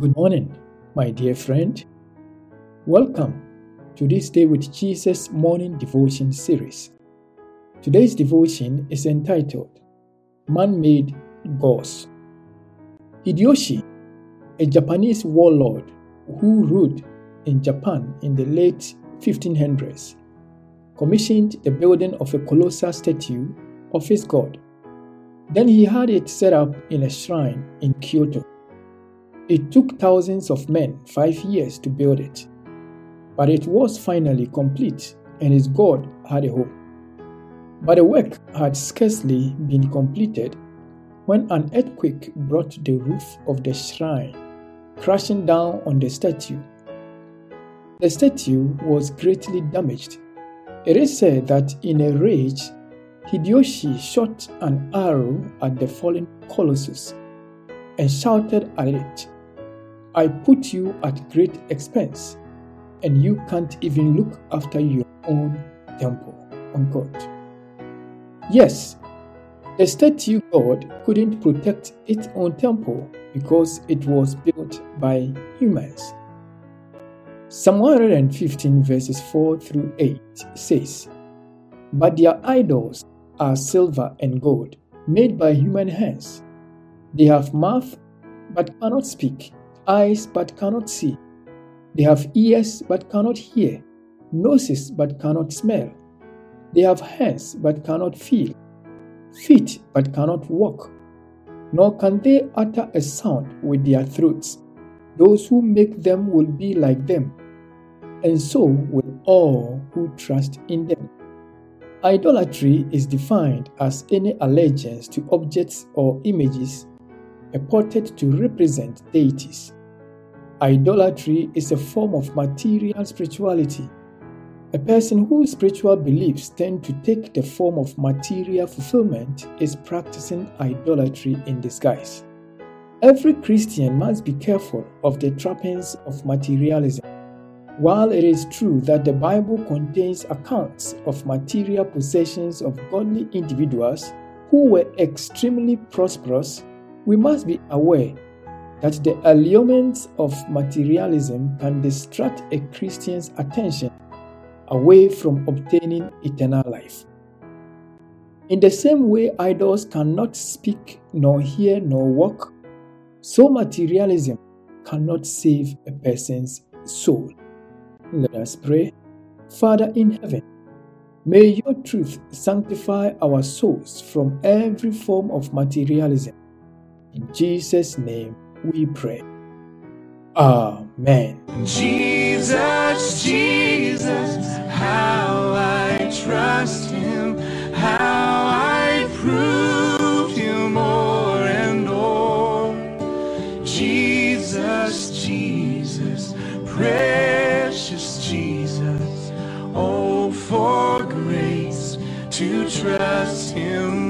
Good morning, my dear friend. Welcome to this Day with Jesus morning devotion series. Today's devotion is entitled Man Made Gods. Hideyoshi, a Japanese warlord who ruled in Japan in the late 1500s, commissioned the building of a colossal statue of his god. Then he had it set up in a shrine in Kyoto. It took thousands of men five years to build it, but it was finally complete and his God had a home. But the work had scarcely been completed when an earthquake brought the roof of the shrine crashing down on the statue. The statue was greatly damaged. It is said that in a rage, Hideyoshi shot an arrow at the fallen colossus and shouted at it, I put you at great expense, and you can't even look after your own temple. Unquote. Yes, the statue god couldn't protect its own temple because it was built by humans. Psalm 115 verses 4 through 8 says, But their idols are silver and gold, made by human hands. They have mouth but cannot speak eyes but cannot see. They have ears but cannot hear, noses but cannot smell. They have hands but cannot feel, feet but cannot walk. Nor can they utter a sound with their throats. Those who make them will be like them, and so will all who trust in them. Idolatry is defined as any allegiance to objects or images purported to represent deities. Idolatry is a form of material spirituality. A person whose spiritual beliefs tend to take the form of material fulfillment is practicing idolatry in disguise. Every Christian must be careful of the trappings of materialism. While it is true that the Bible contains accounts of material possessions of godly individuals who were extremely prosperous, we must be aware that the allurements of materialism can distract a Christian's attention away from obtaining eternal life. In the same way, idols cannot speak, nor hear, nor walk, so materialism cannot save a person's soul. Let us pray. Father in heaven, may your truth sanctify our souls from every form of materialism. In Jesus' name, we pray. Amen. Jesus, Jesus, how I trust him, how I prove him more and more. Jesus, Jesus, precious Jesus, oh, for grace to trust him